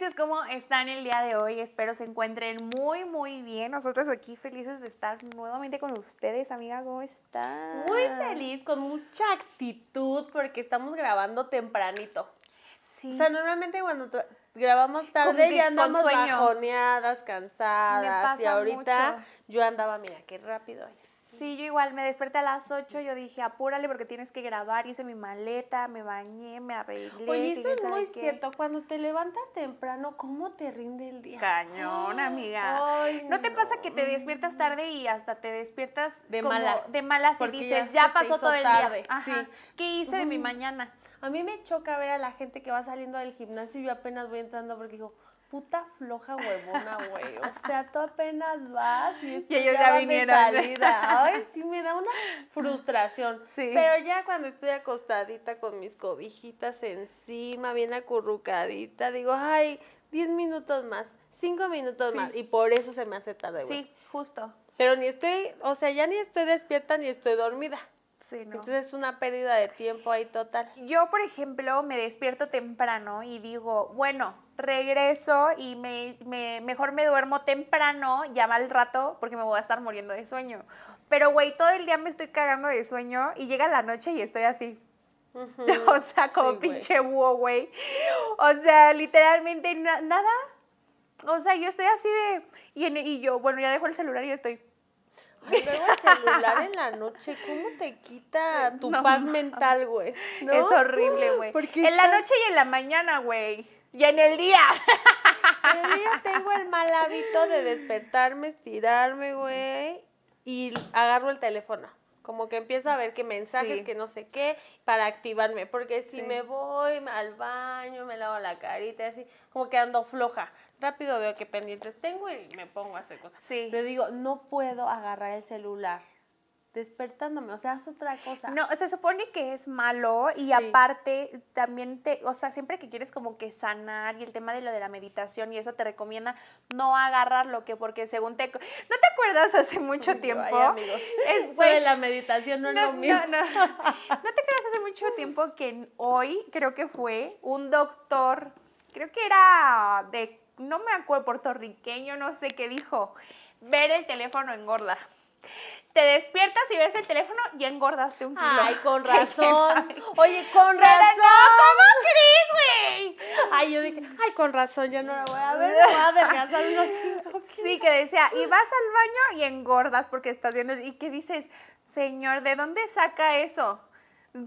felices, ¿cómo están el día de hoy? Espero se encuentren muy, muy bien. Nosotros aquí felices de estar nuevamente con ustedes, amiga, ¿cómo están? Muy feliz, con mucha actitud, porque estamos grabando tempranito. Sí. O sea, normalmente cuando grabamos tarde que ya andamos bajoneadas, cansadas. Y ahorita mucho. yo andaba, mira, qué rápido es. Sí, yo igual me desperté a las 8, yo dije, apúrale porque tienes que grabar, hice mi maleta, me bañé, me arreglé. Oye, eso es muy qué. cierto. Cuando te levantas temprano, ¿cómo te rinde el día? Cañón, amiga. Ay, ¿No te pasa que te despiertas tarde y hasta te despiertas De como malas. De malas y dices, ya pasó todo el tarde, día. Ajá. sí. ¿Qué hice de mi mañana? A mí me choca ver a la gente que va saliendo del gimnasio y yo apenas voy entrando porque digo, puta floja huevona, güey. O sea, tú apenas vas y, Y ellos ya vinieron. salida. Ay, sí, me da una frustración. Sí. Pero ya cuando estoy acostadita con mis cobijitas encima, bien acurrucadita, digo, ay, 10 minutos más, 5 minutos Sí. más. Y por eso se me hace tarde, güey. Sí, justo. Pero ni estoy, o sea, ya ni estoy despierta ni estoy dormida. Sí, no. Entonces es una pérdida de tiempo ahí total. Yo, por ejemplo, me despierto temprano y digo, bueno, regreso y me, me- mejor me duermo temprano, ya va el rato, porque me voy a estar muriendo de sueño. Pero, güey, todo el día me estoy cagando de sueño y llega la noche y estoy así. O sea, como Sí, pinche búho, güey. O sea, literalmente na- nada. O sea, yo estoy así de... Y, en- y yo, bueno, ya dejo el celular y estoy... Luego el celular en la noche, ¿cómo te quita tu No, paz no. mental, güey? ¿No? Es horrible, güey. En la noche y en la mañana, güey. Y en el día. Pero yo tengo el mal hábito de despertarme, estirarme, güey, y agarro el teléfono. Como que empiezo a ver que mensajes, Sí. que no sé qué, para activarme. Porque si Sí. me voy al baño, me lavo la carita, así, como que ando floja. Rápido veo qué pendientes tengo y me pongo a hacer cosas. Sí. Pero digo, no puedo agarrar el celular despertándome, o sea, haz otra cosa. No, se supone que es malo y Sí. aparte también te, o sea, siempre que quieres como que sanar y el tema de lo de la meditación y eso te recomienda no agarrarlo, que porque según te... ¿No te acuerdas hace mucho Ay, tiempo? amigos. Es, Eso güey, de la meditación no, es no, lo mío. no, no. ¿No te acuerdas hace mucho tiempo que hoy, creo que fue, un doctor, creo que era de, no me acuerdo, puertorriqueño, no sé qué dijo, ver el teléfono engorda. Te despiertas y ves el teléfono y engordaste un kilo. Ay, con ¿Quién razón. Oye, con Pero razón. no, ¿cómo crees, güey? Ay, yo dije, ay, con razón, ya no la voy a ver, voy a adelgazar unos cinco Sí, que decía, y vas al baño y engordas porque estás viendo, y que dices, señor, ¿de dónde saca eso?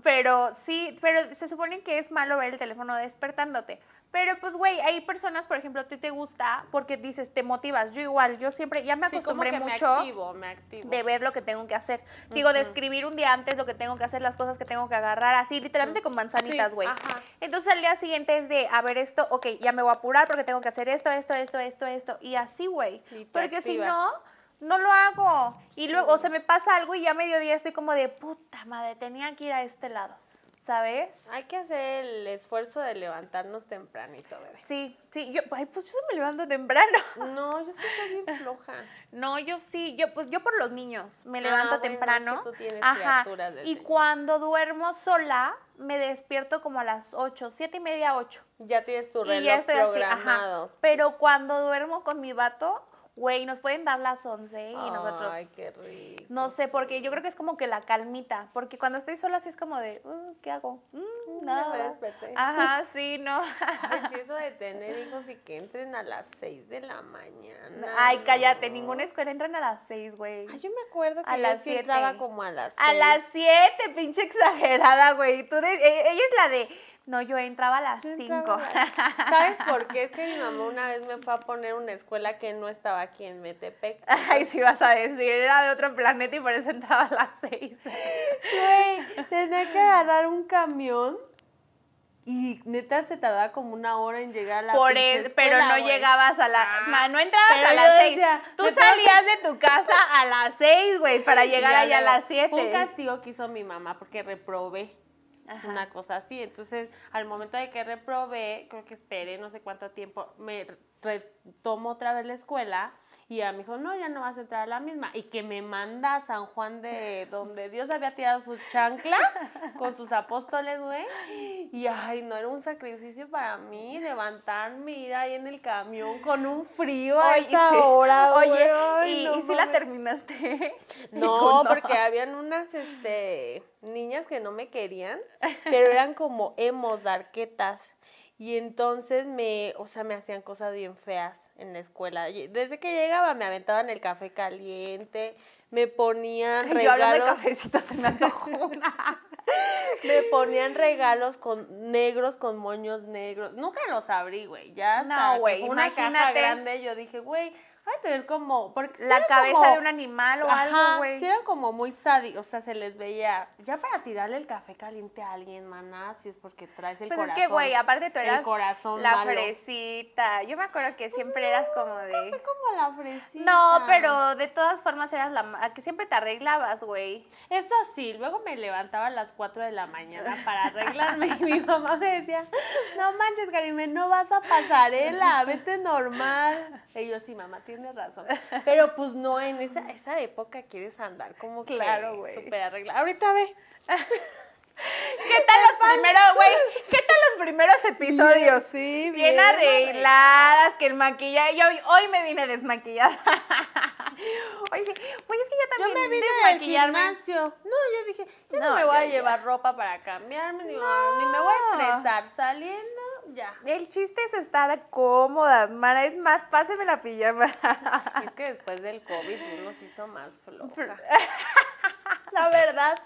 Pero sí, pero se supone que es malo ver el teléfono despertándote. Pero pues, güey, hay personas, por ejemplo, a ti te gusta porque dices, te motivas. Yo igual, yo siempre, ya me Sí, como acostumbré que mucho me activo, me activo. de ver lo que tengo que hacer. Digo, de escribir un día antes lo que tengo que hacer, las cosas que tengo que agarrar, así literalmente con manzanitas, Sí, güey. ajá. Entonces al día siguiente es de, a ver esto, ok, ya me voy a apurar porque tengo que hacer esto, esto, esto, esto, esto. Y así, güey. Porque si no, no lo hago. Y luego, o se me pasa algo y ya a mediodía estoy como de, puta madre, tenía que ir a este lado. ¿Sabes? Hay que hacer el esfuerzo de levantarnos tempranito, bebé. Sí, sí, yo, ay, pues yo me levanto temprano. No, yo sí soy bien floja. No, yo sí, yo pues yo por los niños me Ah, levanto bueno, es que temprano. tú tienes Ajá. desde Y cuando duermo sola, me despierto como a las 8, siete y media, 8. Ya tienes tu reloj Y ya estoy así, programado. ajá. Pero cuando duermo con mi vato, güey, nos pueden dar las 11 y nosotros. Ay, qué rico. No sé, porque yo creo que es como que la calmita, porque cuando estoy sola sí es como de, "Uh, ¿qué hago? Mm, me nada. desperté. Ajá, sí, no. Sí, eso de tener hijos y que entren a las 6 de la mañana. Ay, cállate, ninguna escuela entran a las 6, güey. Ay, yo me acuerdo que A las sí entraba como a las A seis. las 7, pinche exagerada, güey. Tú de- e- ella es la de, no, yo entraba a las Yo 5. entraba a las- ¿Sabes por qué? Es que mi mamá una vez me fue a poner una escuela que no estaba aquí en Metepec. Ay, sí vas a decir, era de otro planeta y por eso entraba a las 6. Güey, tenía que agarrar un camión y neta se tardaba como una hora en llegar a la Por eso, pero no llegabas a la, ma, no entrabas pero a las 6. decía, Tú salías de tu casa a las 6, güey, para llegar allá a las 7. Fue un castigo que hizo mi mamá porque reprobé. Una cosa así. Entonces, al momento de que reprobé, creo que esperé no sé cuánto tiempo, me retomo otra vez la escuela y a me dijo, no, ya no vas a entrar a la misma. Y que me manda a San Juan de donde Dios había tirado su chancla con sus apóstoles, güey. Y ay, no era un sacrificio para mí levantarme, ir ahí en el camión con un frío a Oye, esa sí. hora, güey. Oye, Ay, ¿y, no y si la terminaste? Tú No, porque habían unas este, niñas que no me querían, pero eran como emos, darquetas. Y entonces me, o sea, me hacían cosas bien feas en la escuela. Desde que llegaba me aventaban el café caliente, me ponían Yo hablando de regalos, cafecitos se me antojó una. me ponían regalos con negros con moños negros. Nunca los abrí, güey. Ya hasta No, güey, una caja imagínate. grande, yo dije, güey, a tener como porque La cabeza como- de un animal o Ajá, algo, güey. Sí, eran como muy sádicos, o sea, se les veía, ya para tirarle el café caliente a alguien, maná, si es porque traes el Pues corazón. es que, güey, aparte tú el eras corazón la malo. fresita. Yo me acuerdo que siempre eras como Fue de... como la fresita. No, pero de todas formas eras la que siempre te arreglabas, güey. Eso sí, luego me levantaba a las 4 de la mañana para arreglarme y mi mamá me decía, no manches, Karime, no vas a pasarela, vete normal. Y yo, sí, mamá, tienes razón. Pero pues no, en esa, esa época quieres andar como Claro, güey. súper arreglada. Ahorita ve. ¿Qué tal los primeros, güey? ¿Qué tal los primeros episodios? Sí, Bien arregladas, que el maquillaje. Yo hoy, hoy me vine desmaquillada. Oye, sí, güey, es que yo Yo también me vine del desmaquillarme. gimnasio. No, yo dije, yo no, No, me voy a llevar ropa para cambiarme, ni, ni me voy a estresar. Saliendo, ya. El chiste es estar cómoda, mana. Es más, páseme la pijama. Es que después del COVID uno se hizo más floja. La verdad,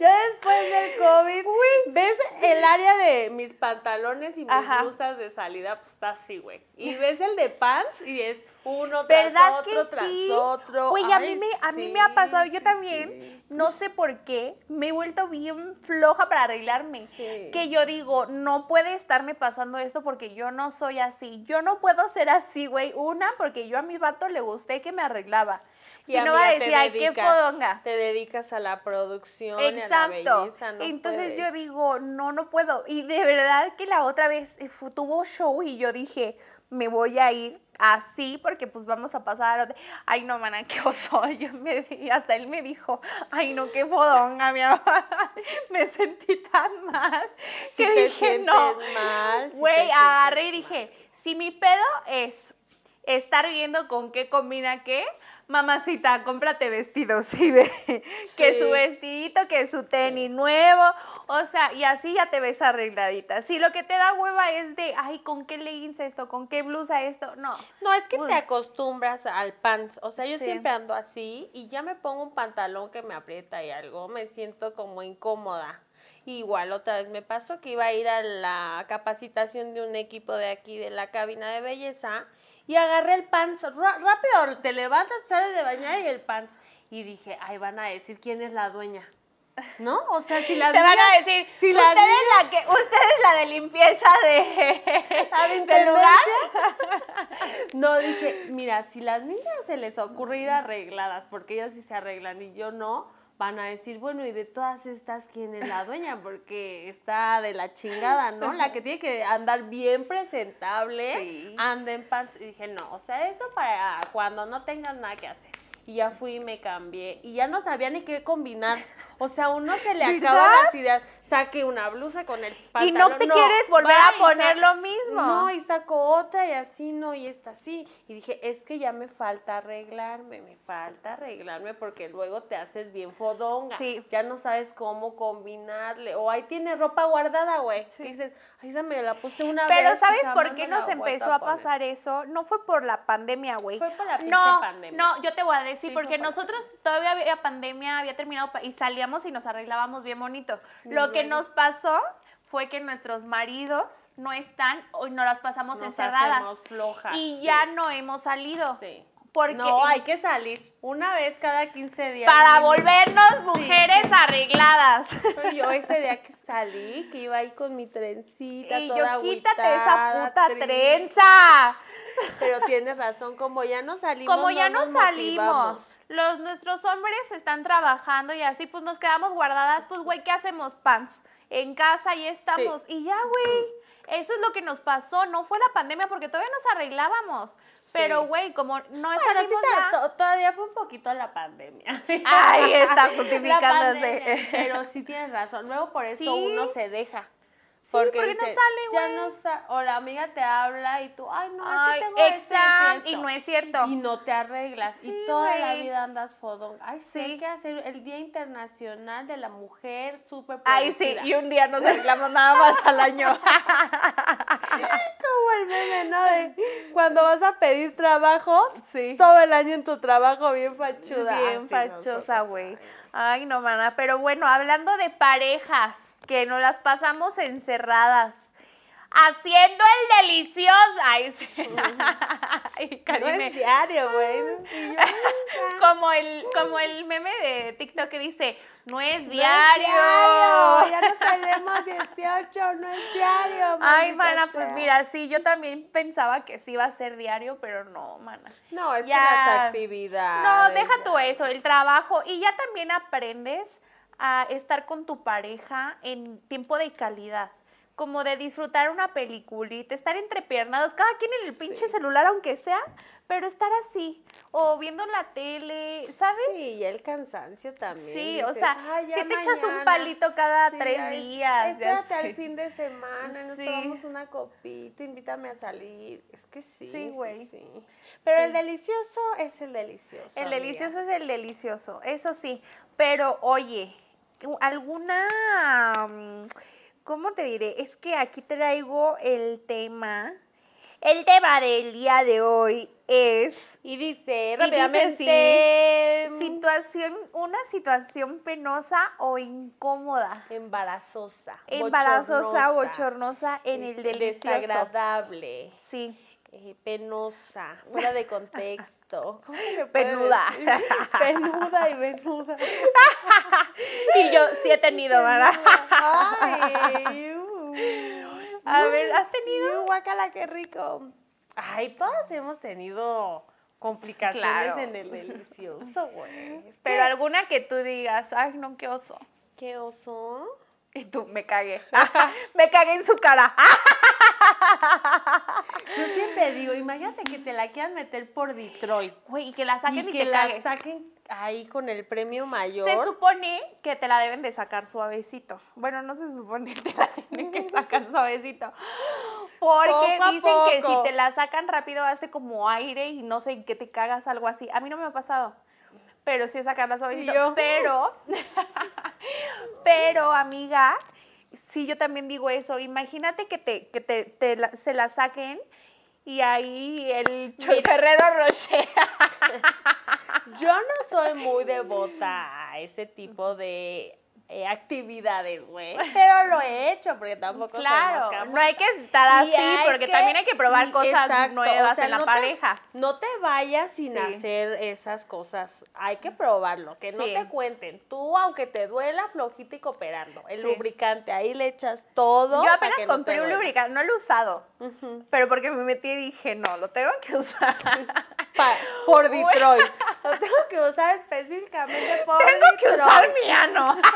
yo después del COVID, ves el área de mis pantalones y mis Ajá. blusas de salida, pues está así, güey. Y ves el de pants y es uno tras ¿Verdad otro, que tras sí? otro. Güey, a mí, me, a mí sí, me ha pasado, yo sí, también, no sé por qué, me he vuelto bien floja para arreglarme. Que yo digo, no puede estarme pasando esto porque yo no soy así. Yo no puedo ser así, güey. Una, porque yo a mi vato le gusté que me arreglaba. Y Si no va a decir, ay, qué fodonga. Te dedicas a la producción, y a la Exacto. belleza, no Entonces puedes. yo digo, no, no puedo. Y de verdad que la otra vez eh, tuvo show y yo dije, me voy a ir así porque pues vamos a pasar. Ay, no, mana, qué oso. Yo me hasta él me dijo, ay, no, qué fodonga, mi amor. Me sentí tan mal que dije, no. si Güey, agarré y dije, si mi pedo es estar viendo con qué combina qué, mamacita, cómprate vestidos y ve que su Sí. vestidito, que su tenis nuevo, o sea, y así ya te ves arregladita. Si lo que te da hueva es de, ay, ¿con qué leggings esto? ¿Con qué blusa esto? No. No, es que te acostumbras al pants. O sea, yo Sí. siempre ando así y ya me pongo un pantalón que me aprieta y algo, me siento como incómoda. Igual otra vez me pasó que iba a ir a la capacitación de un equipo de aquí de la cabina de belleza y agarré el pants. Rápido, te levantas, sales de bañar y el pants. Y dije, ay, van a decir quién es la dueña. ¿No? O sea, si las Te van a decir, si usted, las es la que, usted es la de limpieza de, ¿La de del lugar. No, dije, mira, si las niñas se les ocurre ir arregladas, porque ellas sí se arreglan y yo no, van a decir, bueno, y de todas estas, ¿quién es la dueña? Porque está de la chingada, ¿no? La que tiene que andar bien presentable, Sí. anda en pants. Y dije, no, o sea, eso para cuando no tengas nada que hacer. Y ya fui y me cambié. Y ya no sabía ni qué combinar. O sea, a uno se le acaban las ideas. Saque una blusa con el pantalón. Y no te quieres volver a poner lo mismo. No, y saco otra y así no, y esta así. Y dije, es que ya me falta arreglarme, me falta arreglarme porque luego te haces bien fodonga. Sí. Ya no sabes cómo combinarle. O ahí tienes ropa guardada, güey. Sí. Dices, ay, esa me la puse una vez. Pero y ¿sabes por qué nos empezó a poner". pasar eso? No fue por la pandemia, güey. Fue por la no, pandemia. No, yo te voy a decir, Sí, porque nosotros todavía había pandemia, había terminado y salíamos y nos arreglábamos bien bonito. Lo que bueno. nos pasó fue que nuestros maridos no están y no las pasamos Nos encerradas. flojas, y sí. ya no hemos salido. Sí. Porque No, hay que salir una vez cada 15 días. para volvernos mujeres arregladas. Pero yo ese día que salí, que iba ahí con mi trencita, y yo, quítate esa puta triste. trenza. Pero tienes razón, como ya no salimos. Como ya no salimos, motivamos. los nuestros hombres están trabajando y así pues nos quedamos guardadas, pues güey, ¿qué hacemos? Pants. En casa y estamos. Y ya, güey. Eso es lo que nos pasó, no fue la pandemia porque todavía nos arreglábamos. Pero, güey, como no Bueno, sí salimos te- ya- to- todavía fue un poquito la pandemia. Ahí está justificándose. pandemia, Pero sí tienes razón. Luego por eso Sí. uno se deja. Sí, porque no dice, sale, güey. no sa- O la amiga te habla y tú, ay, no, es Ay, que tengo exacto, esto, y esto". no es cierto. Y no te arreglas. Sí, y toda la vida andas fodón. Ay, sí. Hay que hacer el Día Internacional de la Mujer súper Ay, sí, y un día nos arreglamos nada más al año. Como el meme, ¿no? De cuando vas a pedir trabajo, Sí. todo el año en tu trabajo bien fachuda. Bien Así fachosa, güey. Ay, no, mana. Pero bueno, hablando de parejas, que nos las pasamos encerradas, haciendo el delicioso. Ay, sí. Ay, No es diario, güey. Como el, como el meme de TikTok que dice, no es No es diario. diario, Ya no tenemos 18, no es diario. Ay, mana, pues mira, sí, yo también pensaba que sí iba a ser diario, pero no, mana. No, es ya. que las actividades. No, deja ya. tú eso, el trabajo. Y ya también aprendes a estar con tu pareja en tiempo de calidad. Como de disfrutar una peliculita, estar entrepiernados, cada quien en el pinche celular, aunque sea, pero estar así. O viendo la tele, ¿sabes? Sí, y el cansancio también. Sí, o sea, "Ay, ya si te echas un mañana". palito cada Sí, tres ay, días. Espérate al fin de semana, nos Sí. tomamos una copita, invítame a salir. Es que sí. Sí, güey. Sí, Pero el delicioso es el delicioso. El amiga. delicioso es el delicioso, eso sí. Pero oye, alguna, mm, ¿cómo te diré? Es que aquí traigo el tema. El tema del día de hoy es Y dice Y rápidamente. dice situación, una situación penosa o incómoda, Embarazosa. embarazosa, bochornosa, bochornosa en el este, delicioso. Desagradable. Sí. Eh, penosa, fuera de contexto. ¿Cómo Penuda. Penuda y venuda. Y yo sí he tenido, ¿verdad? Ay, uh. A ver, ¿has tenido? Uh, guácala, qué rico. Ay, todas hemos tenido complicaciones Claro. en el delicioso, güey. Pero alguna que tú digas, ay, no, qué oso. ¿Qué oso? Y tú, me cagué. me cagué en su cara. Yo siempre digo, imagínate que te la quieran meter por Detroit. Güey, y que la saquen y, y que te la cagues. saquen ahí con el premio mayor. Se supone que te la deben de sacar suavecito. Bueno, no se supone que te la tienen que sacar suavecito. Porque Poco dicen que si te la sacan rápido hace como aire y no sé, que te cagas algo así. A mí no me ha pasado. Pero sí es sacarla suavecito. yo? Pero, pero, amiga, sí yo también digo eso. Imagínate que te, que te, te la- se la saquen y ahí el Ferrero Rocher. Yo no soy muy devota a ese tipo de eh, actividades, güey. Pero lo he hecho porque tampoco Claro, no hay que estar así porque que- también hay que probar y- cosas exacto, nuevas o sea, en la no te- pareja. no te vayas sin Sí. hacer esas cosas. Hay que probarlo, que no te cuenten. Tú, aunque te duela, flojita y cooperando. El Sí. lubricante, ahí le echas todo. Yo apenas no compré un lubricante, no lo he usado, pero porque me metí y dije, no, lo tengo que usar. Pa- por. Detroit. Lo tengo que usar específicamente por tengo que usar mi ano.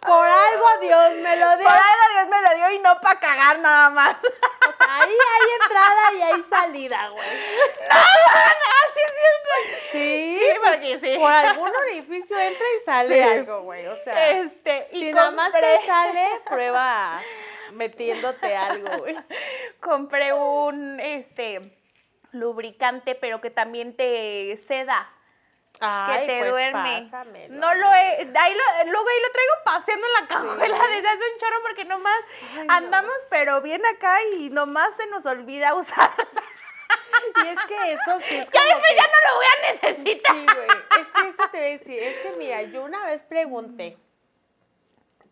Por algo Dios me lo dio. Por algo Dios me lo dio y no para cagar nada más. O sea, ahí hay entrada y hay salida, güey. Así siempre. Sí, Sí, porque sí. por algún orificio entra y sale Sí. algo, güey. O sea, Este, y si nada más te sale, prueba metiéndote algo, güey. compré un este lubricante, pero que también te seda. Ay, que te pues duerme. pásamelo. No lo he, ahí lo, luego ahí lo traigo paseando en la cajuela desde hace un chorro porque nomás Ay, no. andamos pero bien acá y nomás se nos olvida usar. Y es que eso sí es ya como después que- ya no lo voy a necesitar. Sí, güey. Es que eso te voy a decir. Es que mira, yo una vez pregunté,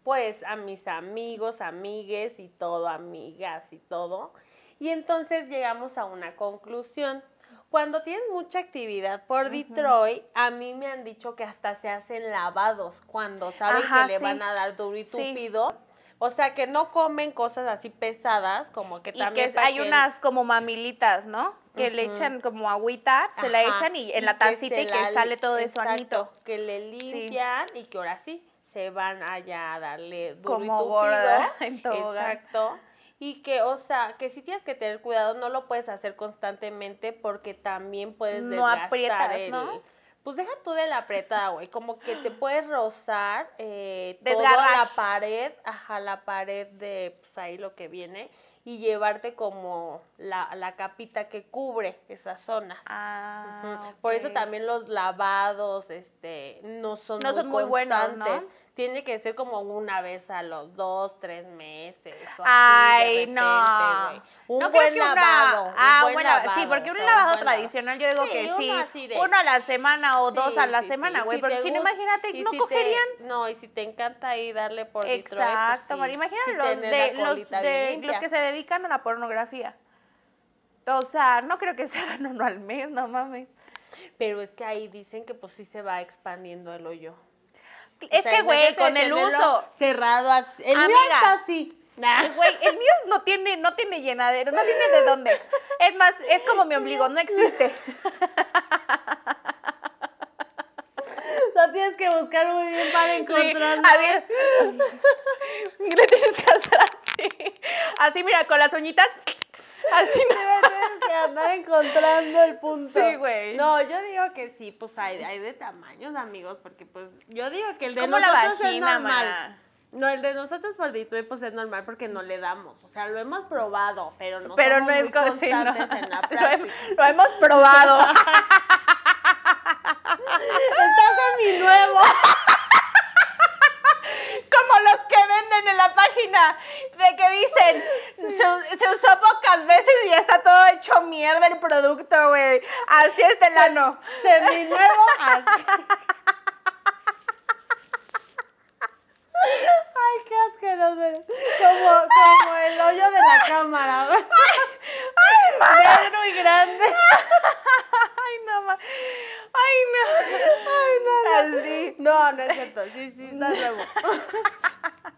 pues, a mis amigos, amigues y todo, amigas y todo. Y entonces llegamos a una conclusión. Cuando tienes mucha actividad por Detroit, a mí me han dicho que hasta se hacen lavados cuando saben Ajá, que le van a dar duro y Sí. túpido. O sea, que no comen cosas así pesadas, como que Y también que hay que unas como mamilitas, ¿no? Que le echan como agüita, se la echan y en y la tacita y que la- sale todo eso anito. Que le limpian y que ahora sí se van allá a darle duro y tupido. gorda en tobogán. Exacto. Y que, o sea, que si tienes que tener cuidado, no lo puedes hacer constantemente porque también puedes No desgastar aprietas, el... ¿no? Pues deja tú de la apretada, güey. Como que te puedes rozar eh, toda la pared, ajá, la pared de pues, ahí lo que viene y llevarte como la, la capita que cubre esas zonas. Ah. Por eso también los lavados este, no son, No son muy buenos, ¿no? Tiene que ser como una vez a los dos, tres meses. o así, de Ay, repente, no. Un No buen una- lavado. un Ah, buen bueno, sí, lavado, porque o un sea, lavado tradicional, yo digo Sí, que sí. de- Uno a la semana o dos a la sí, semana, güey. Si porque te si no, imagínate, no si te- cogerían. no, y si te encanta ahí darle por Detroit, pues Exacto, Mari. Imagínate los, de, los, de- los que se dedican a la pornografía. O sea, no creo que se hagan uno al mes, no mames. Pero es que ahí dicen que pues sí se va expandiendo el hoyo. Es O sea, que, güey, con el uso. Cerrado así. El mío Amiga. está así. Nah, güey, el mío no tiene, no tiene llenadero, no tiene de dónde. Es más, es como mi ombligo, no existe. Lo tienes que buscar muy bien para Sí, encontrarlo. a ver. Le tienes que hacer así. Así, mira, con las uñitas. Así no. Que andar encontrando el punto. Sí, güey. No, yo digo que sí, pues hay, hay de tamaños, amigos, porque pues yo digo que el Es de como la nosotros vagina, es normal. mana. No, el de nosotros por Detroit pues es normal porque no le damos. O sea, lo hemos probado, pero no Pero somos no es muy como si no. constantes en la Lo, práctica. lo hemos probado. Estás en mi nuevo. Como los en la página de que dicen se, se usó pocas veces y ya está todo hecho mierda el producto, güey. Así es el ano. Semi nuevo así. Ay, qué asqueroso eres. Como, como el hoyo de la cámara. güey. Negro y grande. Ay, no, ma- Ay, no. Ay, no. Así. No, no es cierto. Sí, sí, está nuevo.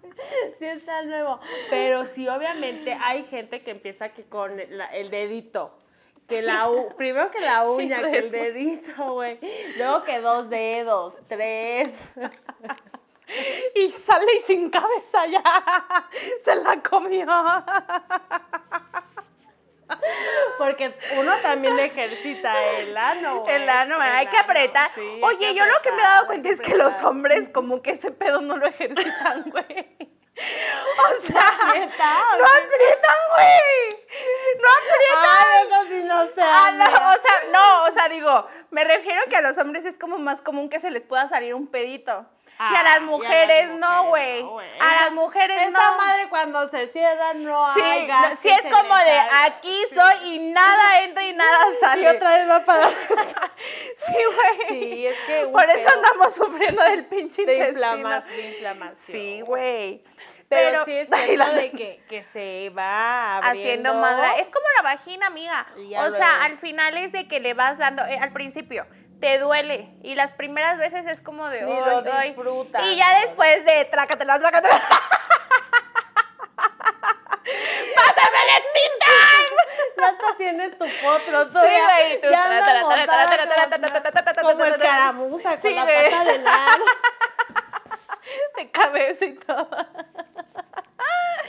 Sí está nuevo. Pero sí, obviamente hay gente que empieza que con la- el dedito. Que la u- primero que la uña, que el dedito, güey. Luego que dos dedos, tres. Y sale y sin cabeza ya. Se la comió. Porque uno también ejercita el ano. güey. El ano, El hay que apretar. sí, Oye, que yo lo que me he dado cuenta es que los hombres como que ese pedo no lo ejercitan, güey. O sea, no aprietan, güey. No aprietan. Ay, eso sí no sé. A la- amiga. o sea, no, o sea, digo, me refiero que a los hombres es como más común que se les pueda salir un pedito. Y a Ah, las y a las mujeres no, güey. no. A las mujeres no. madre cuando se cierra no Sí, hay gas sí es como de aquí Sí. soy y nada entra y nada sale. Y otra vez va para. Sí, güey. Sí, es que Por eso andamos sufriendo del pinche de, intestino. de inflamación. Sí, güey. Pero, sí es cierto de que, que se va abriendo. haciendo madre. Es como la vagina, amiga. O sea, al final es de que le vas dando, eh, al principio, te duele. Y las primeras veces es como de, Ni "Ay, lo ay". disfrutas, Y ya después de, trácatelas, trácatelas. ¡Pásame el extintor! Ya hasta tienes tu potro. Sí, güey, tú ya andas montada como- escaramuza con la pata de lado. De cabeza y todo.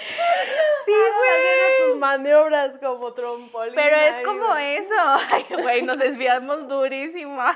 Sí, güey. tus maniobras como trampolín. Pero es ahí, como eso. Ay, güey, nos desviamos durísimo. Lo-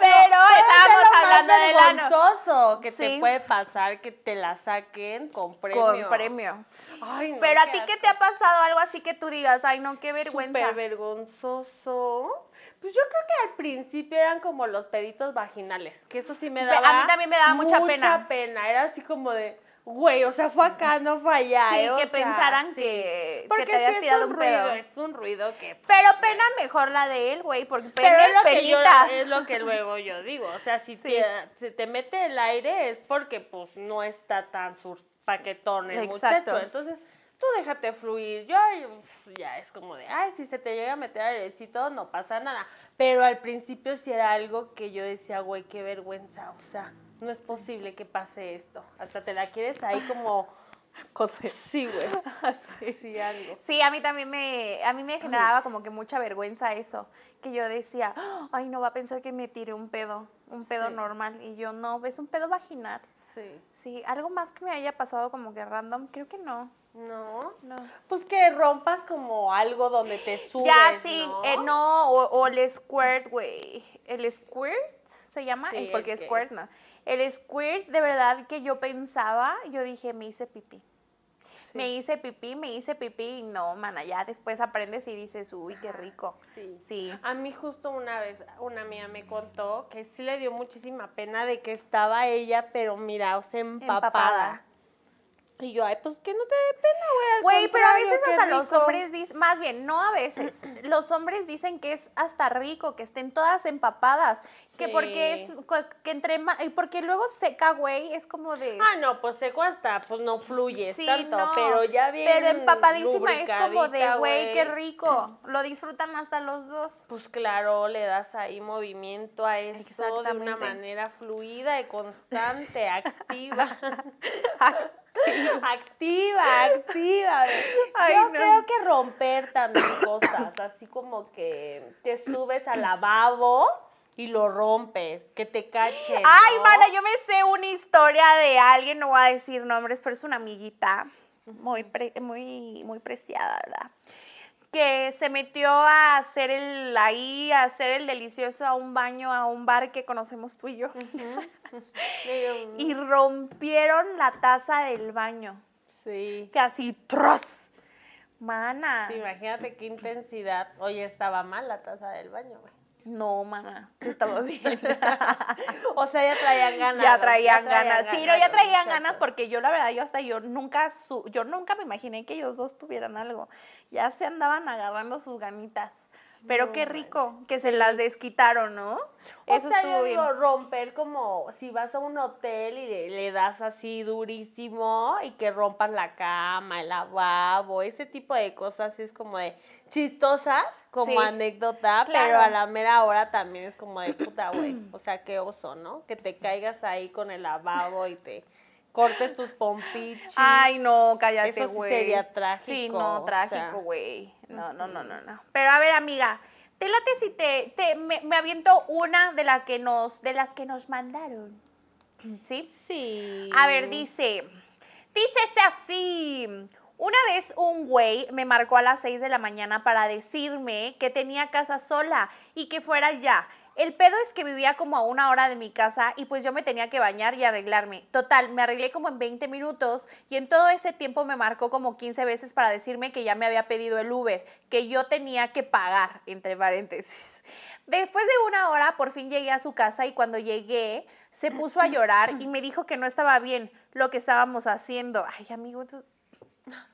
Pero no, estábamos hablando del ano. vergonzoso que Sí. te puede pasar que te la saquen con premio. Con premio. Ay, no, Pero a ti, ¿qué asco. te ha pasado algo así que tú digas, ay, no, qué vergüenza? Súper vergonzoso. Pues yo creo que al principio eran como los peditos vaginales, que eso sí me daba. a mí también me daba mucha pena. Mucha pena. Era así como de, güey, o sea, fue acá, no fue allá. Sí, ¿eh? Que sea, pensaran sí. que, Porque que te habías sí tirado un pedo. ruido, es un ruido que. pues, Pero pena mejor la de él, güey, porque Pero pena es lo, que yo, es lo que luego yo digo. O sea, si Sí. te, se te mete el aire es porque pues no está tan sur paquetón el Exacto. muchacho. Entonces, tú déjate fluir. Yo ya es como de, ay, si se te llega a meter airecito, no pasa nada. Pero al principio sí era algo que yo decía, güey, qué vergüenza. O sea, no es posible que pase esto. Hasta te la quieres ahí como Coser. Sí, güey. sí. Sí, algo. Sí, a mí también me, a mí me generaba como que mucha vergüenza eso, que yo decía, ay, no va a pensar que me tiré un pedo, un pedo Sí. normal, y yo no, es un pedo vaginal. Sí. Sí, algo más que me haya pasado como que random, creo que no, No. no. Pues que rompas como algo donde te subes, ya sí, ¿no? eh, no, o, o el squirt, güey, el squirt se llama, Sí, el, porque el squirt no, el squirt de verdad que yo pensaba, yo dije, me hice pipí. Sí. Me hice pipí, me hice pipí y no, mana, ya después aprendes y dices, uy, qué rico. Sí. Sí. A mí justo una vez una amiga me contó que sí le dio muchísima pena de que estaba ella, pero mira, o sea, empapada. Empapada. Y yo, ay, pues que no te dé pena, güey. Güey, pero a veces hasta los hombres dicen, más bien, no a veces, los hombres dicen que es hasta rico, que estén todas empapadas, que porque es, que entre más, porque luego seca, güey, es como de... Ah, no, pues seco hasta, pues no fluyes Sí, tanto, no, pero ya bien Pero empapadísima es como de, güey, qué rico. Lo disfrutan hasta los dos. Pues claro, le das ahí movimiento a eso de una manera fluida y constante, activa. activa, activa. Ay, Yo no. creo que romper también cosas, así como que te subes al lavabo y lo rompes, que te cachen. Ay, mana, yo me sé una historia de alguien, no voy a decir nombres, pero es una amiguita muy, pre- muy, muy preciada, ¿verdad? Que se metió a hacer el, ahí, a hacer el delicioso a un baño, a un bar que conocemos tú y yo. Digo, y rompieron la taza del baño. Sí. Así, ¡tros! Mana. Sí, imagínate qué intensidad. Oye, estaba mal la taza del baño, güey. No, mana, sí estaba bien. O sea, ya traían ganas. ya traían ganas. Sí, no, ya traían ganas porque yo la verdad, yo hasta yo nunca, su- yo nunca me imaginé que ellos dos tuvieran algo. Ya se andaban agarrando sus ganitas. Pero No qué rico que se las desquitaron, ¿no? O Eso sea, estuvo yo bien. digo, romper como si vas a un hotel y le, le das así durísimo y que rompas la cama, el lavabo, ese tipo de cosas es como de chistosas, como Sí, anécdota, claro. pero a la mera hora también es como de puta, güey. O sea, qué oso, ¿no? Que te caigas ahí con el lavabo y te cortes tus pompichis. Ay, no, cállate, Eso sí güey. sería Sí, trágico, no, o trágico, sea. güey. No, no, no, no, no. Pero a ver, amiga, te late si te, te me, me aviento una de la que nos, de las que nos mandaron. ¿Sí? Sí. A ver, dice, dícese así. Una vez un güey me marcó a las 6 de la mañana para decirme que tenía casa sola y que fuera ya. El pedo es que vivía como a una hora de mi casa y pues yo me tenía que bañar y arreglarme. Total, me arreglé como en 20 minutos y en todo ese tiempo me marcó como 15 veces para decirme que ya me había pedido el Uber, que yo tenía que pagar, entre paréntesis. Después de una hora por fin llegué a su casa y cuando llegué se puso a llorar y me dijo que no estaba bien lo que estábamos haciendo. Ay, amigo,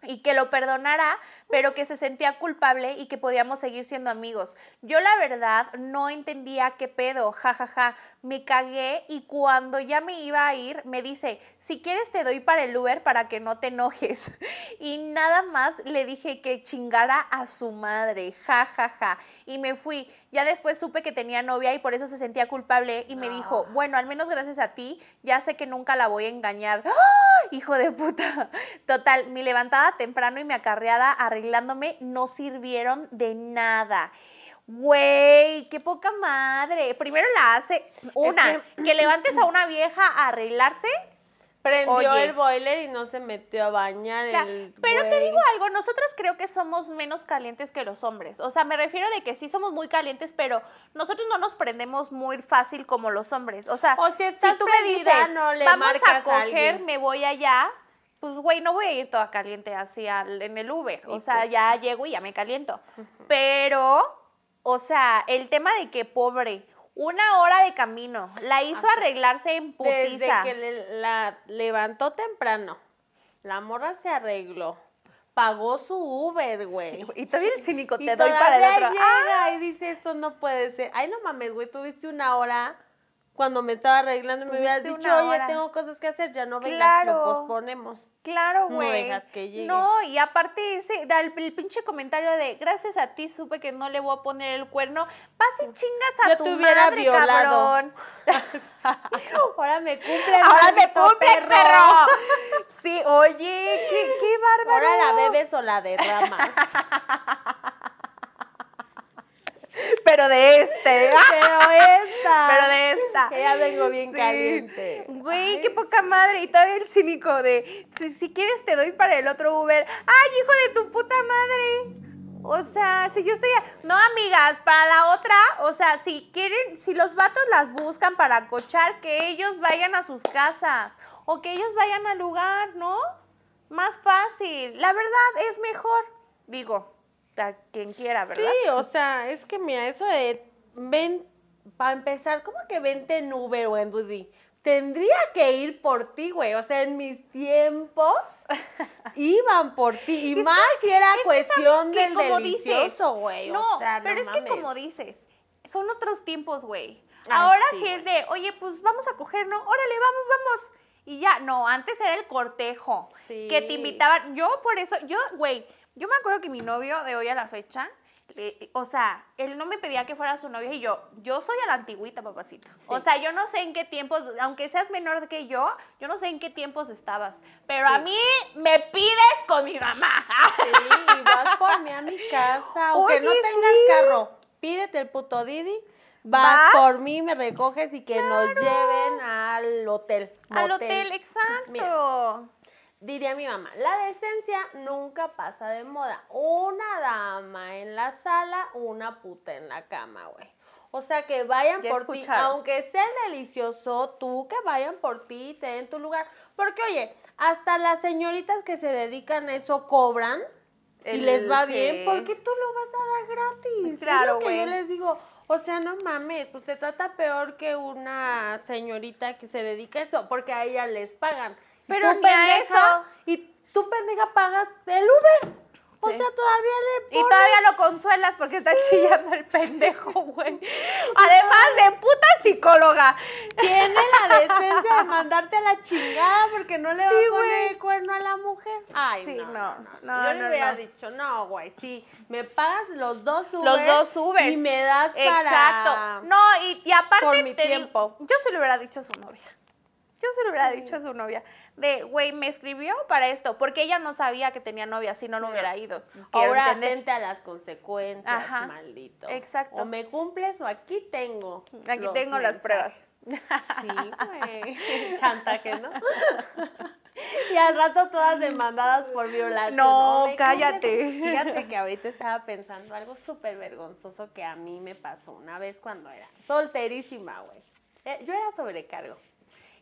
y que lo perdonara, pero que se sentía culpable y que podíamos seguir siendo amigos. Yo la verdad no entendía qué pedo, jajaja, me cagué y cuando ya me iba a ir me dice, si quieres te doy para el Uber para que no te enojes. Y nada más le dije que chingara a su madre, jajaja. Y me fui. Ya después supe que tenía novia y por eso se sentía culpable y me dijo, bueno, al menos gracias a ti, ya sé que nunca la voy a engañar. ¡Ah! Hijo de puta. Total, mi levantada temprano y mi acarreada arreglándome no sirvieron de nada. Güey, qué poca madre. Primero la hace una, que... levantes a una vieja a arreglarse. Prendió Oye. el boiler y no se metió a bañar el Pero te digo algo, nosotras creo que somos menos calientes que los hombres. O sea, me refiero de que sí somos muy calientes, pero nosotros no nos prendemos muy fácil como los hombres. O sea, O si tú me dices, no le vamos a coger, alguien". me voy allá, pues güey, no voy a ir toda caliente así al- en el Uber. O Y sea, pues- ya llego y ya me caliento. Pero, o sea, el tema de que pobre, una hora de camino, la hizo Ajá. arreglarse en Desde putiza. que le- la levantó temprano, la morra se arregló, pagó su Uber, güey. Y todavía el cínico Y te doy para el otro. ¡Ah! llega y dice, esto no puede ser. Ay, no mames, güey, tuviste una hora cuando me estaba arreglando y me hubieras dicho, oye, tengo cosas que hacer, ya no vengas, Claro. lo posponemos. Claro, No güey. dejas que llegue. No, y aparte ese, da el, el pinche comentario de gracias a ti supe que no le voy a poner el cuerno. Vas y chingas a Yo tu te madre, violado. cabrón. Ahora me cumple, Ahora me cumple, perro. Sí, Oye, qué, qué bárbaro. Ahora la bebes o la derramas. Pero de este. Pero esta. Pero de esta. Que ya vengo bien Sí. caliente. Güey, Ay, qué poca madre. Y todavía el cínico de, si, si quieres te doy para el otro Uber. ¡Ay, hijo de tu puta madre! O sea, si yo estoy... a- No, amigas, para la otra, o sea, si quieren, si los vatos las buscan para cochar, que ellos vayan a sus casas o que ellos vayan al lugar, ¿no? Más fácil. La verdad es mejor. Digo, a quien quiera, ¿verdad? Sí, o sea, es que mira, eso de ven, para empezar, ¿cómo que vente en Uber o en Didi? Tendría que ir por ti, güey. O sea, en mis tiempos iban por ti. Y Es que- más si era cuestión que del delicioso, güey. No, o sea, pero no es que como dices, son otros tiempos, güey. Ah, Ahora sí, sí, es de, oye, pues vamos a coger, ¿no? Órale, vamos, vamos. Y ya, no, antes era el cortejo. Sí. Que te invitaban. Yo por eso, yo, güey, yo me acuerdo que mi novio de hoy a la fecha, le- o sea, él no me pedía que fuera su novia y yo, yo soy a la antigüita, papacito. O sea, yo no sé en qué tiempos, aunque seas menor que yo, yo no sé en qué tiempos estabas. Pero a mí me pides con mi mamá. Sí, vas por mí a mi casa. Aunque no tengas sí. carro, pídete el puto Didi. Vas, ¿Vas? por mí, me recoges y que nos lleven al hotel. Al motel. hotel, exacto. Mira, Diría mi mamá, la decencia nunca pasa de moda. Una dama en la sala, una puta en la cama, güey. O sea, que vayan Ya por ti, aunque sea delicioso, tú que vayan por ti y te den tu lugar. Porque, oye, hasta las señoritas que se dedican a eso cobran y les va sí. bien, porque tú lo vas a dar gratis. Es Claro, lo que yo les digo. O sea, no mames, pues te trata peor que una señorita que se dedica a eso, porque a ella les pagan. Y Pero tú, ni a pendeja, eso. Y tú, pendeja, pagas el Uber. O sea, todavía le Y pones- todavía lo consuelas porque está chillando el pendejo, güey. Además de puta psicóloga. tiene la decencia de mandarte a la chingada porque no le va Sí, a poner el cuerno a la mujer. Ay, no, no, no, no. Yo no, le hubiera no. dicho, no, güey, sí, me pagas los dos Uber. Los dos Ubers. Y me das para... Exacto. No, y, y aparte Por mi te digo, tiempo. yo se lo hubiera dicho a su novia. Yo se lo hubiera Sí. dicho a su novia. De, güey, me escribió para esto. Porque ella no sabía que tenía novia, si no, no hubiera ido. Quiero Ahora entender. atente a las consecuencias, Ajá, maldito. exacto. O me cumples o aquí tengo. Aquí los tengo las pruebas. Sí, güey. Chantaje, ¿no? y al rato todas demandadas por violación. No, me cállate. Fíjate que ahorita estaba pensando algo súper vergonzoso que a mí me pasó una vez cuando era solterísima, güey. Eh, Yo era sobrecargo.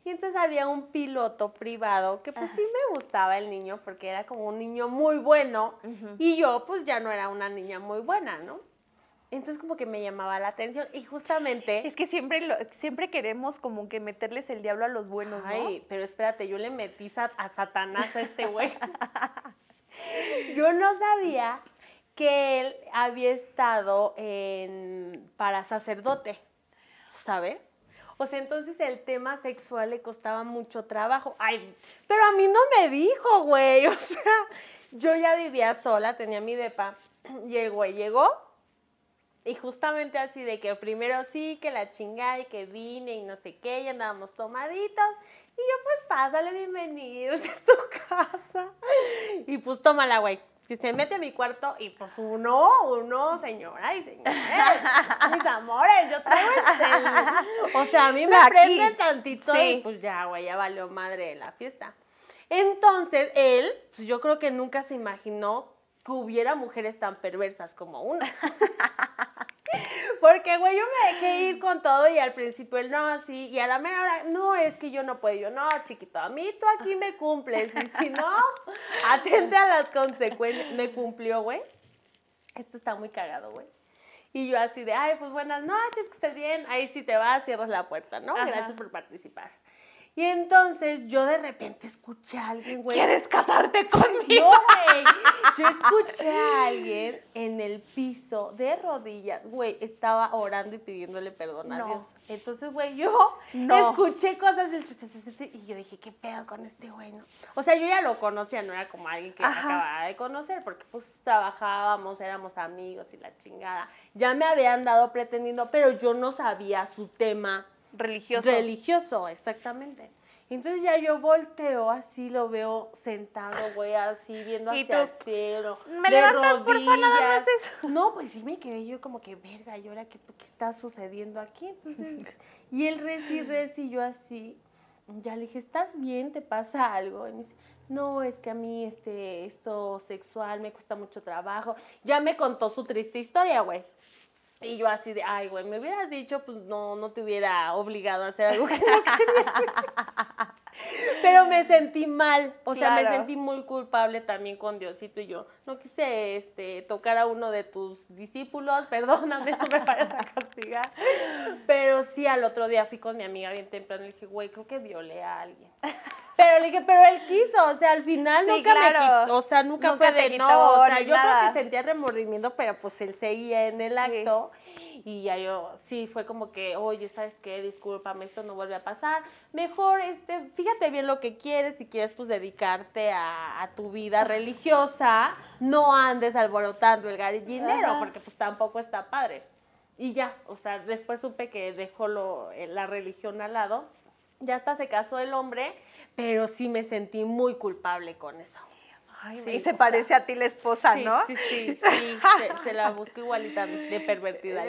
Y entonces había un piloto privado que pues sí me gustaba el niño porque era como un niño muy bueno y yo pues ya no era una niña muy buena, ¿no? Entonces como que me llamaba la atención y justamente... Es que siempre, lo- siempre queremos como que meterles el diablo a los buenos, ¿no? Ay, pero espérate, yo le metí sa- a Satanás a este güey. yo no sabía que él había estado en, para sacerdote, ¿sabes? O sea, entonces el tema sexual le costaba mucho trabajo. Ay, pero a mí no me dijo, güey. O sea, yo ya vivía sola, tenía mi depa. Y el güey llegó y justamente así de que primero sí, que la chingada y que vine y no sé qué, y andábamos tomaditos. Y yo, pues pásale, bienvenido, esta es tu casa. Y pues tómala, güey. Que se mete a mi cuarto y pues uno, uno, señora y señores, mis amores, yo traigo el. O sea, a mí me prende tantito Sí. y pues ya, güey, ya valió madre de la fiesta. Entonces, él, pues yo creo que nunca se imaginó que hubiera mujeres tan perversas como una. Porque, güey, yo me dejé ir con todo y al principio él, no, así, y a la mera hora, no, es que yo no puedo. Yo, no, chiquito, a mí tú aquí me cumples. Y si no, atente a las consecuencias. Me cumplió, güey. Esto está muy cagado, güey. Y yo así de, ay, pues buenas noches, que estés bien. Ahí sí te vas, cierras la puerta, ¿no? Ajá. Gracias por participar. Y entonces yo de repente escuché a alguien, güey. ¿Quieres casarte conmigo? No, güey. Yo escuché a alguien en el piso de rodillas, güey, estaba orando y pidiéndole perdón a No. Dios. Entonces, güey, yo No. escuché cosas del y yo dije, ¿qué pedo con este güey? no? O sea, yo ya lo conocía, no era como alguien que Ajá. acababa de conocer, porque pues trabajábamos, éramos amigos y la chingada. Ya me habían dado pretendiendo, pero yo no sabía su tema Religioso. Religioso, exactamente. Entonces ya yo volteo así, lo veo sentado, güey, así, viendo ¿Y hacia el tú? cielo. ¿Me de levantas, porfa, nada más rodillas. eso? No, pues sí me quedé yo como que, verga, ¿y ahora qué, qué está sucediendo aquí? Entonces, y él reci, reci, yo así, ya le dije, ¿estás bien? ¿Te pasa algo? Y me dice, no, es que a mí este, esto sexual me cuesta mucho trabajo. Ya me contó su triste historia, güey. Y yo así de, ay, güey, me hubieras dicho, pues no, no te hubiera obligado a hacer algo que no querías. Pero me sentí mal, o sea, me sentí muy culpable también con Diosito y yo. No quise este, tocar a uno de tus discípulos, perdóname, no me vayas a castigar. Pero sí, al otro día fui con mi amiga bien temprano y le dije, güey, creo que violé a alguien. Pero le dije, pero él quiso, o sea, al final Sí, nunca me quitó, o sea, nunca, Nunca fue de quitó no, o sea, yo creo que sentía remordimiento, pero pues él seguía en el Sí. acto y ya yo, sí, fue como que, oye, ¿sabes qué? Discúlpame, esto no vuelve a pasar. Mejor, este, fíjate bien lo que quieres, si quieres, pues, dedicarte a, a tu vida religiosa, no andes alborotando el gallinero, Ajá. porque pues tampoco está padre. Y ya, o sea, después supe que dejó lo, eh, la religión al lado. Ya hasta se casó el hombre, pero sí me sentí muy culpable con eso. Ay, Sí, y se parece a ti la esposa, sí, ¿no? Sí, sí, sí, se, se la busco igualita de pervertida.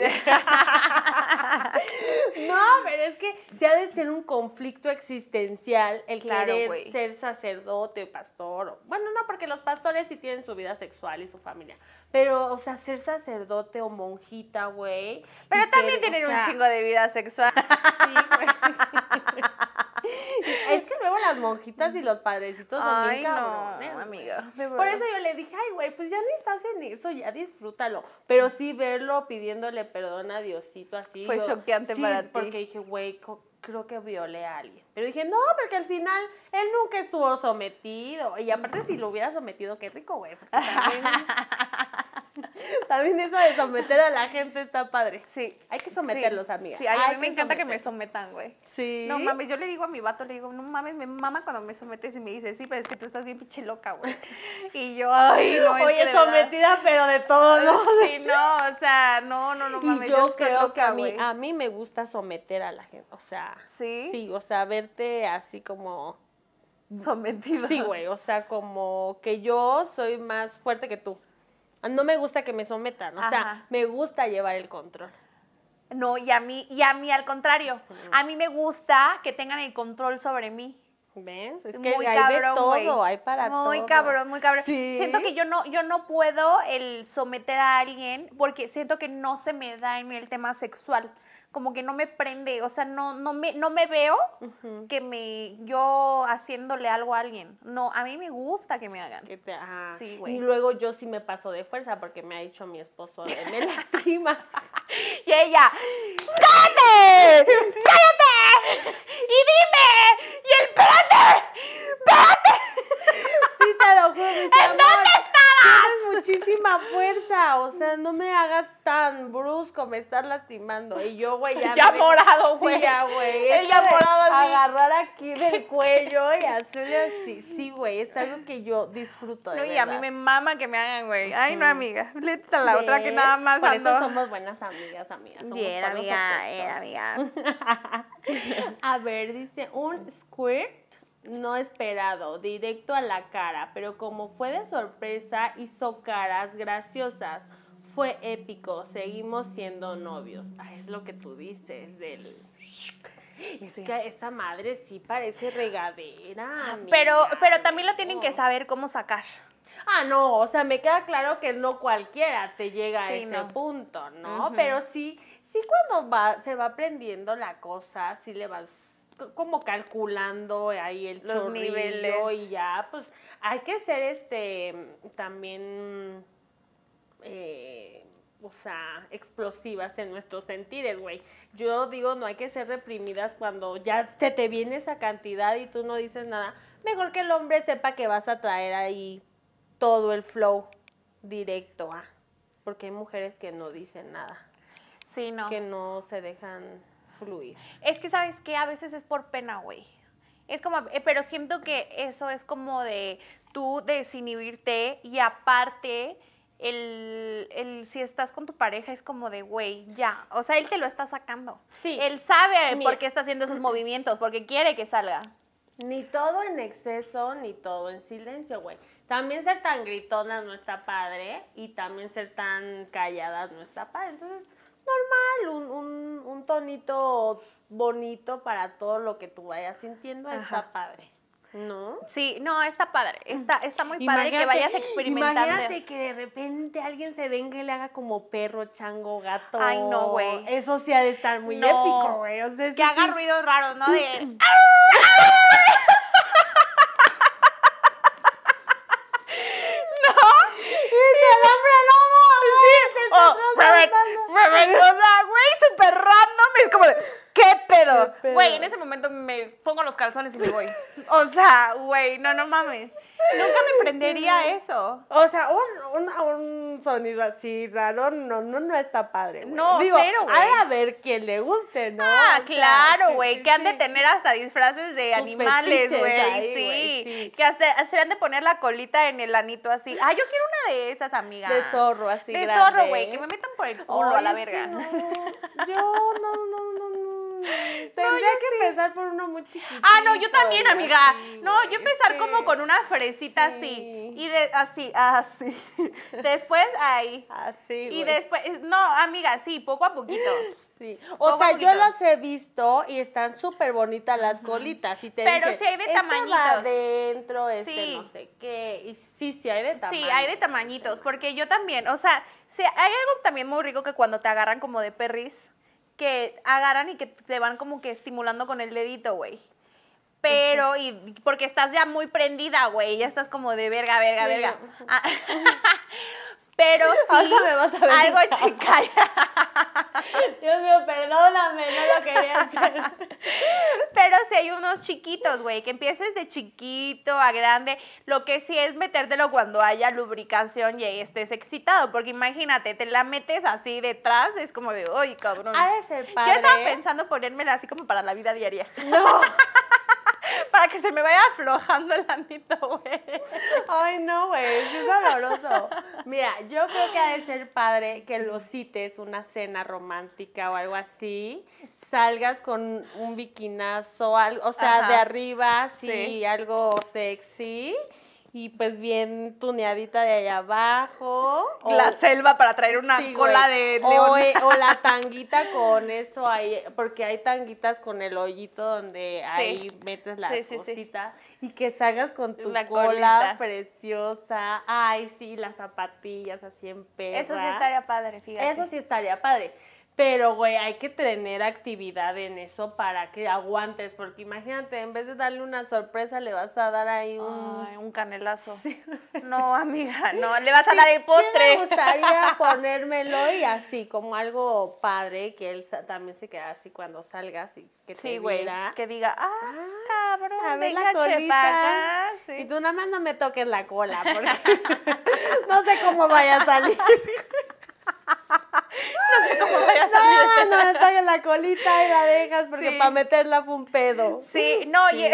no, pero es que se ha de ser un conflicto existencial el Claro, querer ser sacerdote, pastor. o- Bueno, no, porque los pastores sí tienen su vida sexual y su familia. Pero, o sea, ser sacerdote o monjita, güey. Pero también que, o tener un chingo de vida sexual. Sí, güey. es que luego las monjitas y los padrecitos son Ay, bien no, cabrones, güey. amiga, Por eso yo le dije, ay, güey, pues ya ni estás en eso, ya disfrútalo. Pero sí verlo pidiéndole perdón a Diosito así. Fue choqueante sí, para ti. porque dije, güey, creo que violé a alguien. Pero dije, no, porque al final él nunca estuvo sometido. Y aparte, si lo hubiera sometido, qué rico, güey. También, también eso de someter a la gente está padre. Sí. Hay que someterlos, sí. amiga. Sí, a Hay mí me encanta que me sometan, güey. Sí. No mames, yo le digo a mi vato, le digo, no mames, me mama cuando me sometes y me dice, sí, pero es que tú estás bien pinche loca, güey. Y yo, ay, no, es Oye, verdad- sometida, pero de todo, ¿no? Sí, no, o sea, no, no, no mames. y yo creo loca, que a mí, a mí me gusta someter a la gente, o sea, ¿Sí? sí, o sea, verte así como, Sometido. sí, güey, o sea, como que yo soy más fuerte que tú. No me gusta que me sometan, o sea, me gusta llevar el control. No, y a mí, y a mí al contrario. A mí me gusta que tengan el control sobre mí. ¿Ves? Es que muy hay cabrón, de todo, hay para todo. Muy cabrón, muy cabrón. Sí. Siento que yo no, yo no puedo el someter a alguien porque siento que no se me da en el tema sexual. Como que no me prende, o sea, no, no me, no me veo que me, yo haciéndole algo a alguien. No, a mí me gusta que me hagan. Que te- ajá. Sí, güey. Y luego yo sí me paso de fuerza porque me ha dicho mi esposo, de, me lastimas. Y ella, ¡cállate! ¡Cállate! ¡Y dime! ¡Y espérate! ¡Espérate! Sí, te lo juro. dice, muchísima fuerza, o sea, no me hagas tan brusco, me estás lastimando. Y yo, güey, ya. Ya me- morado, güey. Sí, ya, güey. Él ya morado así. Agarrar aquí del cuello y hacerle así. Sí, güey, es algo que yo disfruto de No, y a mí me mama que me hagan, güey. Ay, no, amiga. Léete a la otra que nada más Por ando. eso somos buenas amigas, amigas. somos Bien, amiga, opuestos. amiga. A ver, dice, un squirt no esperado, directo a la cara, pero como fue de sorpresa, hizo caras graciosas. Fue épico, seguimos siendo novios. Ah, es lo que tú dices del... Es Sí. que esa madre sí parece regadera. Pero, amiga. pero también lo tienen que No. saber cómo sacar. Ah, no, o sea, me queda claro que no cualquiera te llega a ese no. punto, ¿no? Pero sí, sí cuando va, se va aprendiendo la cosa, sí le vas como calculando ahí el Los chorrillo niveles. y ya, pues hay que ser este también eh, o sea, explosivas en nuestros sentires, güey. Yo digo, no hay que ser reprimidas cuando ya se te viene esa cantidad y tú no dices nada. Mejor que el hombre sepa que vas a traer ahí todo el flow directo a. Porque hay mujeres que no dicen nada, Sí, no. que no se dejan fluir. Es que, ¿sabes qué? A veces es por pena, güey. Es como, eh, pero siento que eso es como de tú desinhibirte y aparte, el, el si estás con tu pareja es como de, güey, ya. O sea, él te lo está sacando. Sí. Él sabe Mira. por qué está haciendo esos movimientos, porque quiere que salga. Ni todo en exceso, ni todo en silencio, güey. También ser tan gritonas no está padre y también ser tan calladas no está padre. Entonces, normal, un, un, un tonito bonito para todo lo que tú vayas sintiendo está padre. ¿No? Sí, no, está padre. Está, está muy padre que Imagínate- vayas experimentando. Imagínate que de repente alguien se venga y le haga como perro, chango, gato. Ay, no, güey. Eso sí ha de estar muy No. épico, güey. O sea, Que haga sí- ruidos raros, ¿no? De. ¡Y el hombre lobo! Sí, oh, Robert, Robert, o sea, güey, súper random. Es como de, ¿qué pedo? ¿Qué pedo? Güey, en ese momento me pongo los calzones y me voy. O sea, güey, no, no mames. Nunca me prendería eso. O sea, un, un, un sonido así raro no, no, no está padre. güey. No, Digo, cero, güey. Ha de haber quien le guste, ¿no? Ah, O sea, claro, güey, sí, que han de tener hasta disfraces de Sus animales, güey, ahí, sí. güey, sí. Que hasta se han de poner la colita en el anito así. Ah, yo quiero una de esas, amiga. De zorro, así De grande. zorro, güey, que me metan por el culo a la Ay, es que verga. no, yo no, no, no, no. Tendría que empezar por uno muy chiquito. Ah, no, yo también, amiga. no, yo empezar sí. como con una fresita Sí. así. Y de así, así. Después ahí. Así, Y después, no, amiga, sí, poco a poquito. Sí. O sea, yo los he visto y están súper bonitas las colitas. Y te Pero dicen, sí hay de este tamañitos. va adentro, este no sé qué. Y sí, sí hay de tamaño. Sí, hay de tamañitos, porque yo también, o sea, hay algo también muy rico que cuando te agarran como de perris, que agarran y que te van como que estimulando con el dedito, güey. Pero, y porque estás ya muy prendida, güey, ya estás como de verga, verga, verga. Ah, Pero sí, me vas a ver. algo chica. Dios mío, perdóname, no lo quería hacer. Pero si hay unos chiquitos, güey, que empieces de chiquito a grande. Lo que sí es metértelo cuando haya lubricación y ahí estés excitado. Porque imagínate, te la metes así detrás, es como de, uy, cabrón. Ha de ser Yo estaba pensando ponérmela así como para la vida diaria. No. para que se me vaya aflojando el anito, güey. Ay, no, güey, es doloroso. Mira, yo creo que ha de ser padre que lo cites una cena romántica o algo así, salgas con un bikinazo, algo, o sea, Ajá. de arriba, sí, Sí. algo sexy, y pues bien tuneadita de allá abajo. o- La selva para traer una Sí, cola güey. de león. eh, o la tanguita con eso ahí, porque hay tanguitas con el hoyito donde ahí metes las Sí, sí, sí. cositas y que salgas con tu La cola colita. preciosa. Ay, sí, las zapatillas así en perra. Eso sí estaría padre, fíjate. Eso sí estaría padre. Pero, güey, hay que tener actividad en eso para que aguantes, porque imagínate, en vez de darle una sorpresa, le vas a dar ahí un... Ay, un canelazo. No, amiga, no, le vas a dar el Sí postre. me gustaría ponérmelo y así, como algo padre, que él también se queda así cuando salgas y que Sí, te güey, que diga, ah, cabrón, A ver la colita. acá", sí. Y tú nada más no me toques la cola, porque no sé cómo vaya a salir. No sé cómo vaya a salir No, no la colita y la dejas, porque Sí. para meterla fue un pedo. Sí, no, y-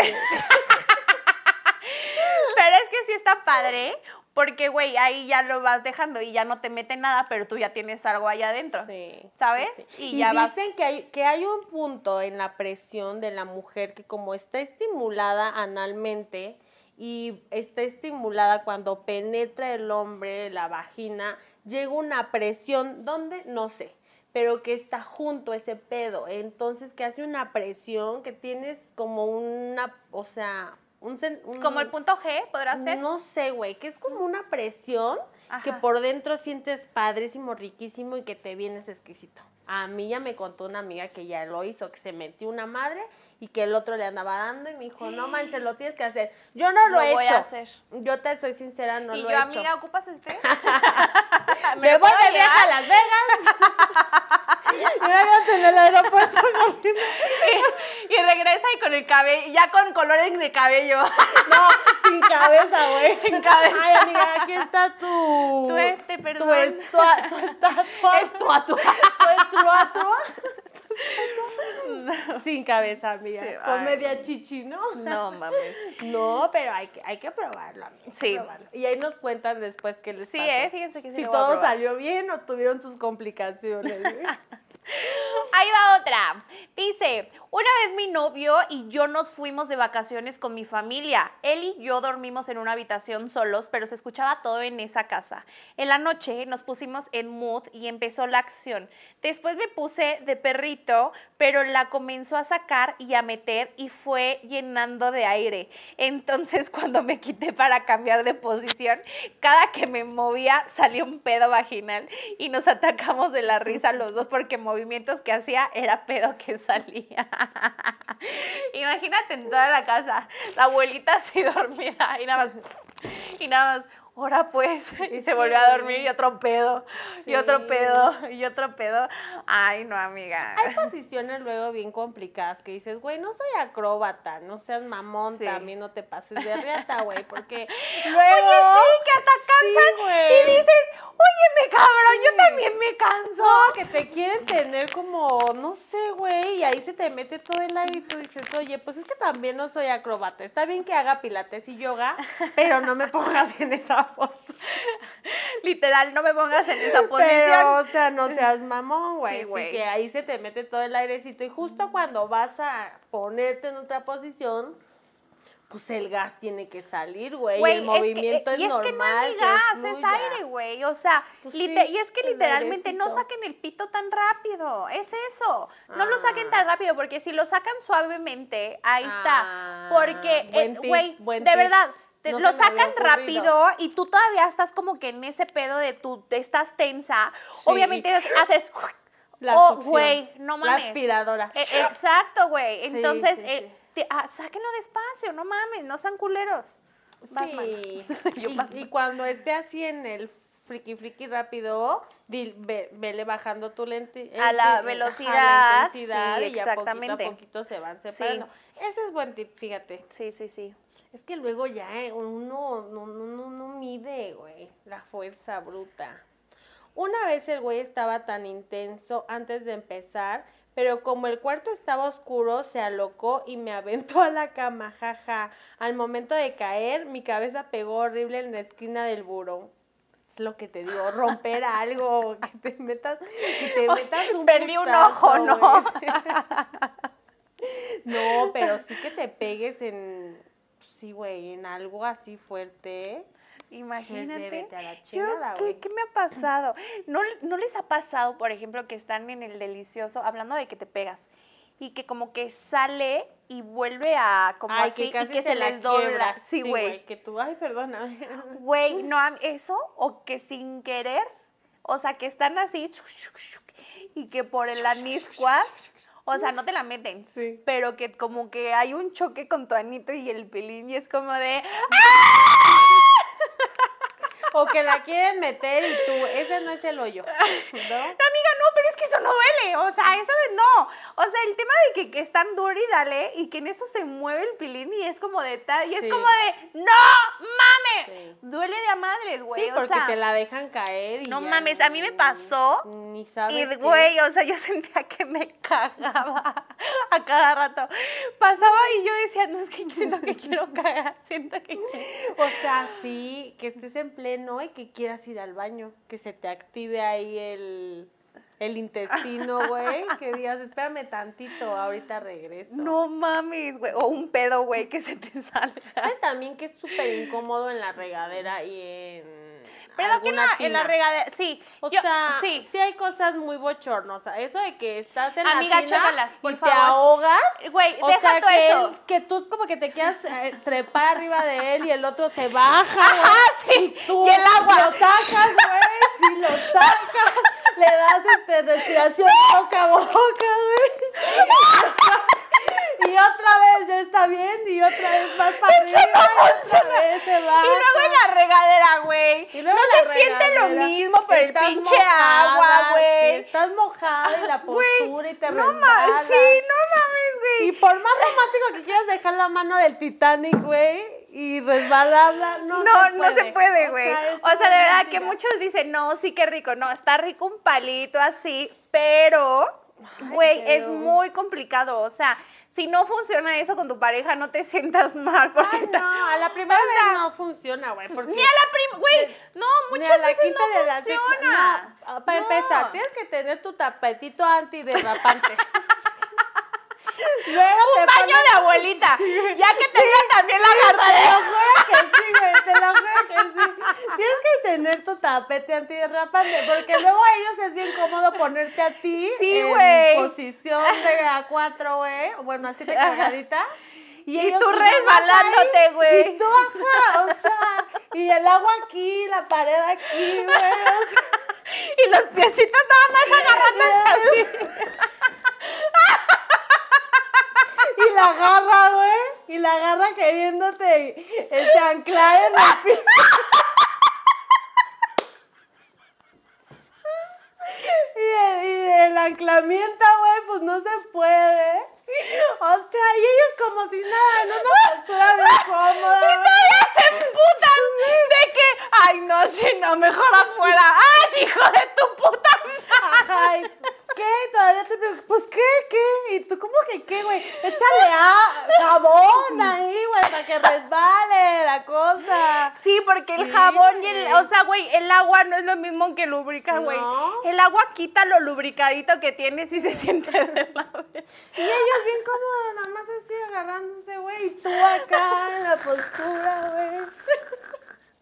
pero es que sí está padre, porque, güey, ahí ya lo vas dejando y ya no te mete nada, pero tú ya tienes algo allá adentro. Sí, ¿Sabes? sí, sí. Y Y, ya vas- dicen que hay, que hay un punto en la presión de la mujer que como está estimulada analmente y está estimulada cuando penetra el hombre la vagina, llega una presión, ¿dónde? No sé, pero que está junto a ese pedo. Entonces que hace una presión que tienes como una, o sea, un... Como el punto G, ¿podrá ser? no sé, güey, que es como una presión que por dentro sientes padrísimo, riquísimo y que te vienes exquisito. A mí ya me contó una amiga que ya lo hizo, que se metió una madre y que el otro le andaba dando y me dijo, no manches, lo tienes que hacer. Yo no lo, Lo he voy a hecho. hacer. Yo te soy sincera, no y lo yo, he amiga, hecho. ¿ocupas este? Me voy de viaje a? Las Vegas. Imagínate en el aeropuerto corriendo. y, y regresa y con el cabello, ya con color en el cabello. No, sin cabeza, güey. Sin cabeza. Ay, amiga, aquí está tu... Tu este, Tu, perdón. tu estatua. Es tu Tu estruatua. Sin cabeza, amiga. Sí, Con media chichi, ¿no? No, mames. No, pero hay que, hay que probarlo, amiga. que Sí. probarlo. Y ahí nos cuentan después qué les Sí, pasó. eh, fíjense que sí Si lo todo salió bien o tuvieron sus complicaciones. Ahí va otra. Dice, una vez mi novio y yo nos fuimos de vacaciones con mi familia. Él y yo dormimos en una habitación solos, pero se escuchaba todo en esa casa. En la noche nos pusimos en mood y empezó la acción. Después me puse de perrito, pero la comenzó a sacar y a meter y fue llenando de aire. Entonces cuando me quité para cambiar de posición, cada que me movía salía un pedo vaginal y nos atacamos de la risa los dos porque movimientos que hacía era pedo que salía. Imagínate en toda la casa, la abuelita así dormida y nada más, y nada más, ahora pues, y se volvió a dormir y otro pedo, y otro pedo, y otro pedo. Ay, no, amiga. Hay posiciones luego bien complicadas que dices, güey, no soy acróbata, no seas mamón, Sí. también no te pases de riata, güey, porque Oye, luego... sí, que hasta cansan Sí, y dices, óyeme, cabrón, yo también me canso. No, que te quieren tener como, no sé, güey, y ahí se te mete todo el aire y tú dices, oye, pues es que también no soy acróbata. Está bien que haga pilates y yoga, pero no me pongas en esa Literal, no me pongas en esa Pero, posición. o sea, no seas mamón, güey. Sí, Así güey. que ahí se te mete todo el airecito y justo cuando vas a ponerte en otra posición, pues el gas tiene que salir, güey. y el movimiento es, y es que no normal. hay gas, es aire, güey. O sea, Pues sí, y es que literalmente no saquen el pito tan rápido. Es eso. No lo saquen Ah. tan rápido, porque si lo sacan suavemente, ahí Ah, está. Porque, buen eh, güey, de tip. verdad. Te- No lo sacan rápido y tú todavía estás como que en ese pedo de tú te estás tensa. Sí. Obviamente haces La oh, güey, no la mames. aspiradora. Eh, exacto, güey. Entonces, sí, eh, te- ah, sáquenlo despacio, no mames, no sean culeros. Vas, Sí. y, cuando esté así en el friki friki rápido, di- ve- vele bajando tu lente A la el- velocidad, ajá, la intensidad, sí, y exactamente. poquito a poquito se van Sí. separando. Ese es buen tip, fíjate. Sí, sí, sí. Es que luego ya eh, uno no, no, no, no mide, güey, la fuerza bruta. Una vez el güey estaba tan intenso antes de empezar, pero como el cuarto estaba oscuro, se alocó y me aventó a la cama, jaja. Al momento de caer, mi cabeza pegó horrible en la esquina del buró. Es lo que te digo, romper algo, que te metas, que te metas un perdí un ojo, ¿no? No, pero sí que te pegues en, sí, güey, en algo así fuerte. Imagínate. vete a la Yo, chingada, ¿qué, me ha pasado? ¿No, ¿No les ha pasado, por ejemplo, que están en el delicioso, hablando de que te pegas, y que como que sale y vuelve a como Ay, así que casi y que se, les dobla? quiebra. Sí, güey. Que tú, ay, perdóname. Güey, no, eso, o que sin querer, o sea, que están así, y que por el aniscuas, o sea, no te la meten, Sí. pero que como que hay un choque con tu anito y el pelín, y es como de, O que la quieres meter y tú, ese no es el hoyo. ¿No? No, amiga, no, pero es que eso no duele. O sea, eso de no. O sea, el tema de que, que están duro y dale y que en eso se mueve el pilín y es como de tal. Y es como de, ¡No Sí. Duele de a madres, güey. Sí, o porque sea, te la dejan caer y no ya mames, a mí me pasó Ni sabes. Y, güey, o sea, yo sentía que me cagaba a cada rato. Pasaba y yo decía, no, es que siento que quiero cagar, siento que. O sea, sí, que estés en pleno y que quieras ir al baño, que se te active ahí el, el intestino, güey, que digas, espérame tantito, ahorita regreso. No mames, güey. O un pedo, güey, que se te salga. ¿Sabes también que es súper incómodo en la regadera y en Pero que en la, en la tina? regadera, sí. O yo- sea, sí. sí. hay cosas muy bochornosas. Eso de que estás en Amiga, la tina por y te ahogas. Güey, O deja sea, que, eso. él- que tú como que te quieras eh, trepar arriba de él y el otro se baja, Ajá, sí. Y tú Y el agua. lo sacas, güey, si lo sacas, le das este respiración boca a boca, güey. Y otra vez ya está bien y otra vez más para arriba y otra vez se baja. Y luego la regadera, güey. Y No se siente lo mismo por el pinche mojada, agua, sí, güey. estás mojada y la postura y te no mames, sí, no mames, Y güey. por más romántico que quieras dejar la mano del Titanic, güey, y resbalarla, no, No, se puede. no se puede, güey. O sea, de verdad que muchos dicen, no, sí, qué rico. No, está rico un palito así, pero, güey, es muy complicado. O sea, Si no funciona eso con tu pareja, no te sientas mal. Porque Ay, no, a la primera O sea, vez no funciona, güey. Ni a la prim... Güey, no, ni muchas a la veces quinta no de la funciona. no. Para No. empezar, tienes que tener tu tapetito antiderrapante. Luego Un baño pones- de abuelita. Ya que tenga también la Te lo juro que sí, güey, te lo juro que sí. Tienes que tener tu tapete antiderrapante, porque luego a ellos es bien cómodo ponerte a ti Sí, en posición de A4, güey, bueno, así recargadita. Y ellos tú pues, resbalándote, güey. Y tú, ajá, o sea, y el agua aquí, la pared aquí, güey, o sea. Y los piecitos nada más agarrándose así. Y la garra, güey, y la garra queriéndote este, anclar en el piso. Y el, y el anclamiento, güey, pues no se puede. O sea, y ellos como si nada, en una postura bien cómoda. Y todavía se emputan de que, ay, no, si no, mejor afuera. ¡Ay, hijo de tu puta madre! Ajá, y tú, ¿qué? Todavía te preguntas, pues ¿qué? ¿Qué? ¿Y tú cómo que qué, güey? Échale a jabón ahí, güey, para que resbale la cosa. Sí, porque el jabón y el, o sea, güey, el agua no es lo mismo que lubrica, güey. No. El agua quita lo lubricadito que tienes y se siente de la. Y ellos bien cómodos, nada más así agarrándose, güey, y tú acá en la postura, güey.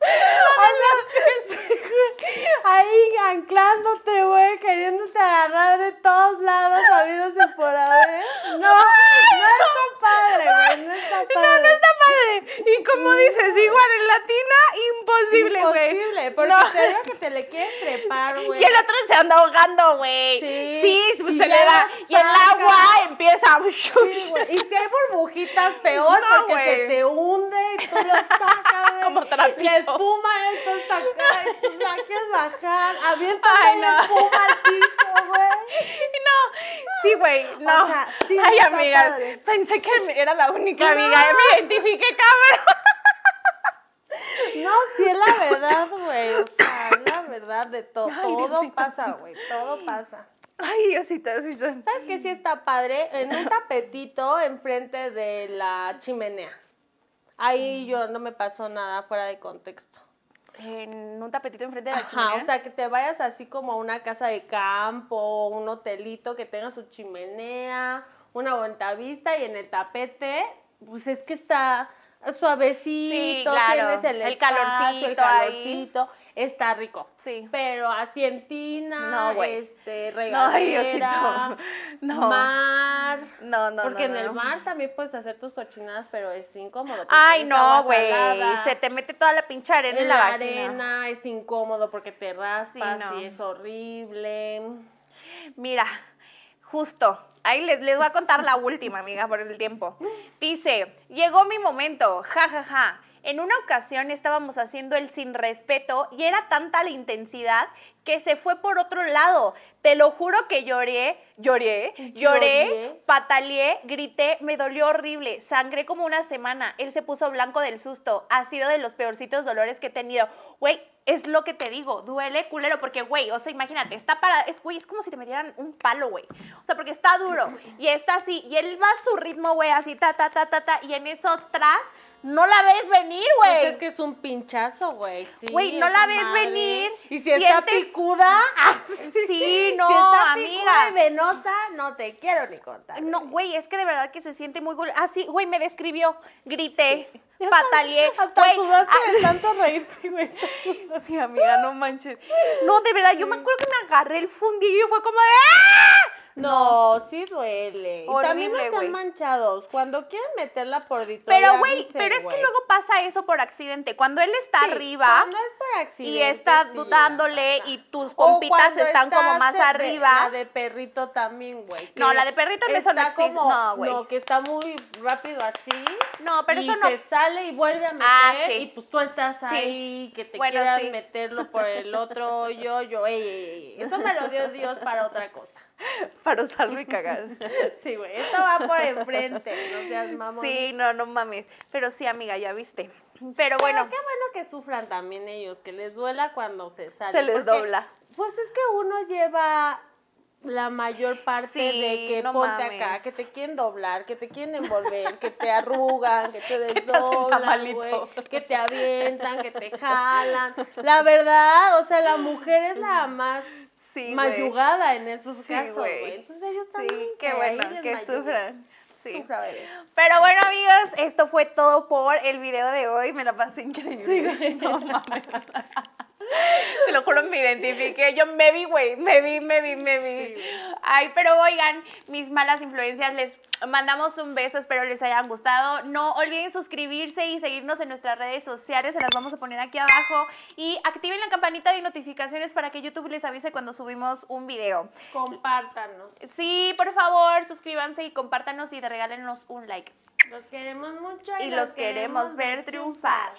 Ahí anclándote, güey, queriéndote agarrar de todos lados, habidos y por haber. No, no está padre, güey, no está No, no padre. está padre. Y como dices, igual en latina, imposible, güey. Imposible, porque No. te digo que te le quieren trepar, güey. Y el otro se anda ahogando, güey. Sí. Sí, pues se le da. Y el agua empieza. Sí. Y si hay burbujitas, peor, No, porque se te hunde y tú lo sacas, güey. Como trapito. La espuma esto está acá y tú la quieres bajar. Aviéntame Ay, la no. espuma al piso, güey. No, sí, güey, no. O sea, sí Ay, está amiga, padre. pensé que era la única No. amiga. Me identifiqué, cabrón. No, sí es la verdad, güey. O sea, es la verdad de todo. Ay, todo pasa, güey. Todo pasa. Ay, Diosito, Diosito. ¿Sabes qué sí está padre? En un tapetito enfrente de la chimenea. Ahí yo no me pasó nada fuera de contexto. En un tapetito enfrente de la Ajá, chimenea. o sea, que te vayas así como a una casa de campo, un hotelito que tenga su chimenea, una bonita vista y en el tapete, pues es que está suavecito, claro, tienes el, el espacio, calorcito el ahí. calorcito, está rico. Sí. Pero así en tina, No, este, No, regadera, No. mar. No, no, Porque no, en el no. mar también puedes hacer tus cochinadas, pero es incómodo. Ay, no, güey. Se te mete toda la pinche arena en, la, la vagina. arena es incómodo porque te raspas no. y es horrible. Mira, justo. Ahí les, les voy a contar la última, amiga, por el tiempo. Dice, llegó mi momento, ja, ja, ja. En una ocasión estábamos haciendo el sin respeto y era tanta la intensidad que se fue por otro lado. Te lo juro que lloré, lloré, lloré, Lloré. pataleé, grité, me dolió horrible, sangré como una semana. Él se puso blanco del susto. Ha sido de los peorcitos dolores que he tenido. Güey, es lo que te digo, duele culero porque, güey, o sea, imagínate, está para, es, güey, es como si te metieran un palo, güey. O sea, porque está duro y está así, y él va a su ritmo, güey, así, ta, ta, ta, ta, ta, y en eso atrás no la ves venir, Pues güey. es que es un pinchazo, güey. Sí, Güey, no la ves madre. venir, Y si está sientes- picuda. Sí, no, si está amiga. picuda y venosa, no te quiero ni contar. No, güey, es que de verdad que se siente muy cool. Así, güey, me describió, grité, pataleé. Hasta sudaste ah, de tanto reírte, güey. Sí, amiga, no manches. No, de verdad, yo me acuerdo que me agarré el fundillo y fue como de ¡Ah! No, sí duele. y también están manchados. Cuando quieren meterla por dito, Pero, güey, pero es que luego pasa eso por accidente. Cuando él está Sí, arriba cuando es por accidente, y está sí pasa. y tus compitas están como más de- arriba. La de perrito también, güey. No, la de perrito no, eso no existe. como- No, güey. No, que está muy rápido así. No, pero y eso no- se sale y vuelve a meter. Ah, sí. Y pues tú estás ahí, que te Bueno, quieran meterlo por el otro hoyo. Yo, ey, ey, ey. Eso me lo dio Dios para otra cosa. Para usarlo y cagar. Sí, güey. Esto va por enfrente. No seas mamón. Sí, no, no mames. Pero sí, amiga, ya viste. Pero bueno, Bueno, qué bueno que sufran también ellos, que les duela cuando se sale. Se les porque, dobla. Pues es que uno lleva la mayor parte Sí, de que no ponte mames. acá, que te quieren doblar, que te quieren envolver, que te arrugan, que te desdoblan, tamalito. güey, que te avientan, que te jalan. La verdad, o sea, la mujer es la más Sí, mayugada en esos Sí, casos, güey. Entonces ellos también. Sí, qué bueno, que sufran. Sí. Sufra, bebé. Pero bueno, amigos, esto fue todo por el video de hoy. Me la pasé increíble. No mames. Te lo juro, me identifiqué. Yo me vi, güey. Me vi, me vi, me vi. Ay, pero oigan, mis malas influencias, les mandamos un beso. Espero les hayan gustado. No olviden suscribirse y seguirnos en nuestras redes sociales. Se las vamos a poner aquí abajo. Y activen la campanita de notificaciones para que YouTube les avise cuando subimos un video. Compártanos. Sí, por favor, suscríbanse y compártanos y regálenos un like. Los queremos mucho Y los queremos ver triunfar.